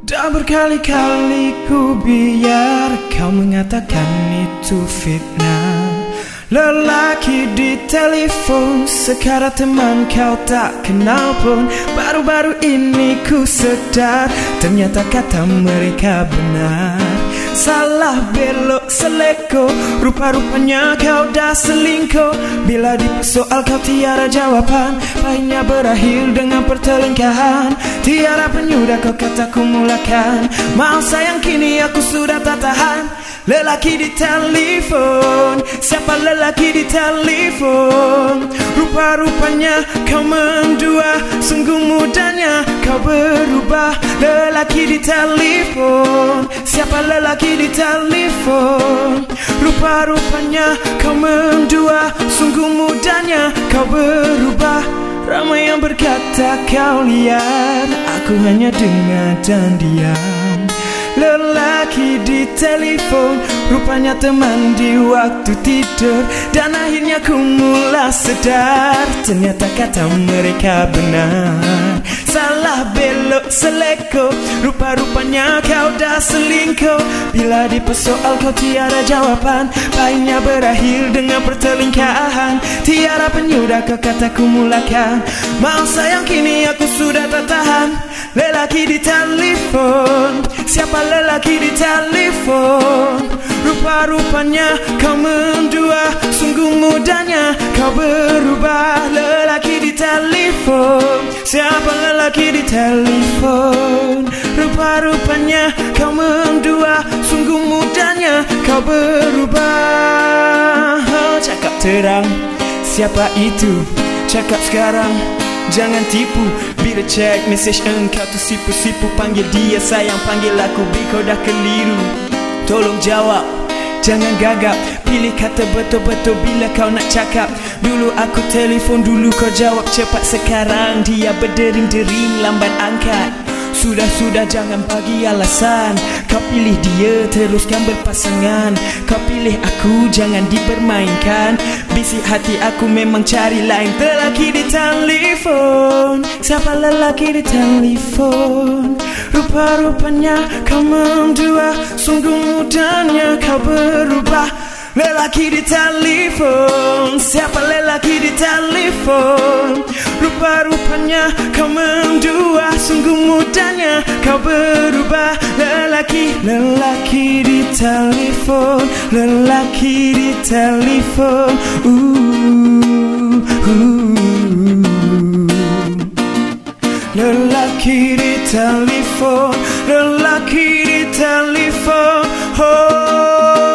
Dan berkali-kali ku biar kau mengatakan itu fitnah. Lelaki di telefon Sekarang teman kau tak kenal pun. Baru-baru ini ku sedar Ternyata kata mereka benar Salah belok seleko. Rupa-rupanya kau dah selingkuh. Bila dipersoal kau tiada jawaban Pahitnya berakhir dengan pertelingkahan. Tiada penyudah kau kataku mulakan. Mau sayang kini aku sudah tak tahan. Lelaki di telefon. Siapa lelaki di telefon? Rupa-rupanya kau mendua Sungguh mudahnya berubah. Lelaki di telefon. Siapa lelaki di telefon? Rupa-rupanya kau mendua. Sungguh mudahnya kau berubah. Ramai yang berkata kau liar. Aku hanya dengar dan diam. Lelaki di telefon. Rupanya teman di waktu tidur. Dan akhirnya ku mula sedar. Ternyata kata mereka benar seleko. Rupa-rupanya kau dah selingkuh. Bila dipersoal kau tiada jawaban Pahitnya berakhir dengan pertelingkahan. Tiada penyudah kau kataku mulakan. Mau sayang kini aku sudah tak tahan. Lelaki di telefon. Siapa lelaki di telefon? Rupa-rupanya kau mendua. Sungguh mudahnya kau berubah. Lelaki di telefon Siapa lelaki di telefon? Rupa-rupanya kau mendua Sungguh mudahnya kau berubah. Oh, Cakap terang Siapa itu? Cakap sekarang Jangan tipu. Bila cek mesej engkau tu sipu-sipu Panggil dia sayang Panggil aku. Bi kau dah keliru Tolong jawab Jangan gagap. Pilih kata betul-betul Bila kau nak cakap. Dulu aku telefon Dulu kau jawab cepat. Sekarang dia berdering-dering Lambat angkat sudah-sudah jangan bagi alasan. Kau pilih dia teruskan berpasangan. Kau pilih aku jangan dipermainkan. Bisik hati aku memang cari lain. Lelaki di telefon. Siapa lelaki di telefon? Rupa-rupanya kau mendua. Sungguh mudahnya kau berubah. Lelaki di telefon. Siapa lelaki di telefon Rupa-rupanya kau mendua Sungguh mudahnya kau berubah Lelaki, lelaki di telefon Lelaki di telefon uh, uh. Lelaki di telefon Lelaki di telefon oh.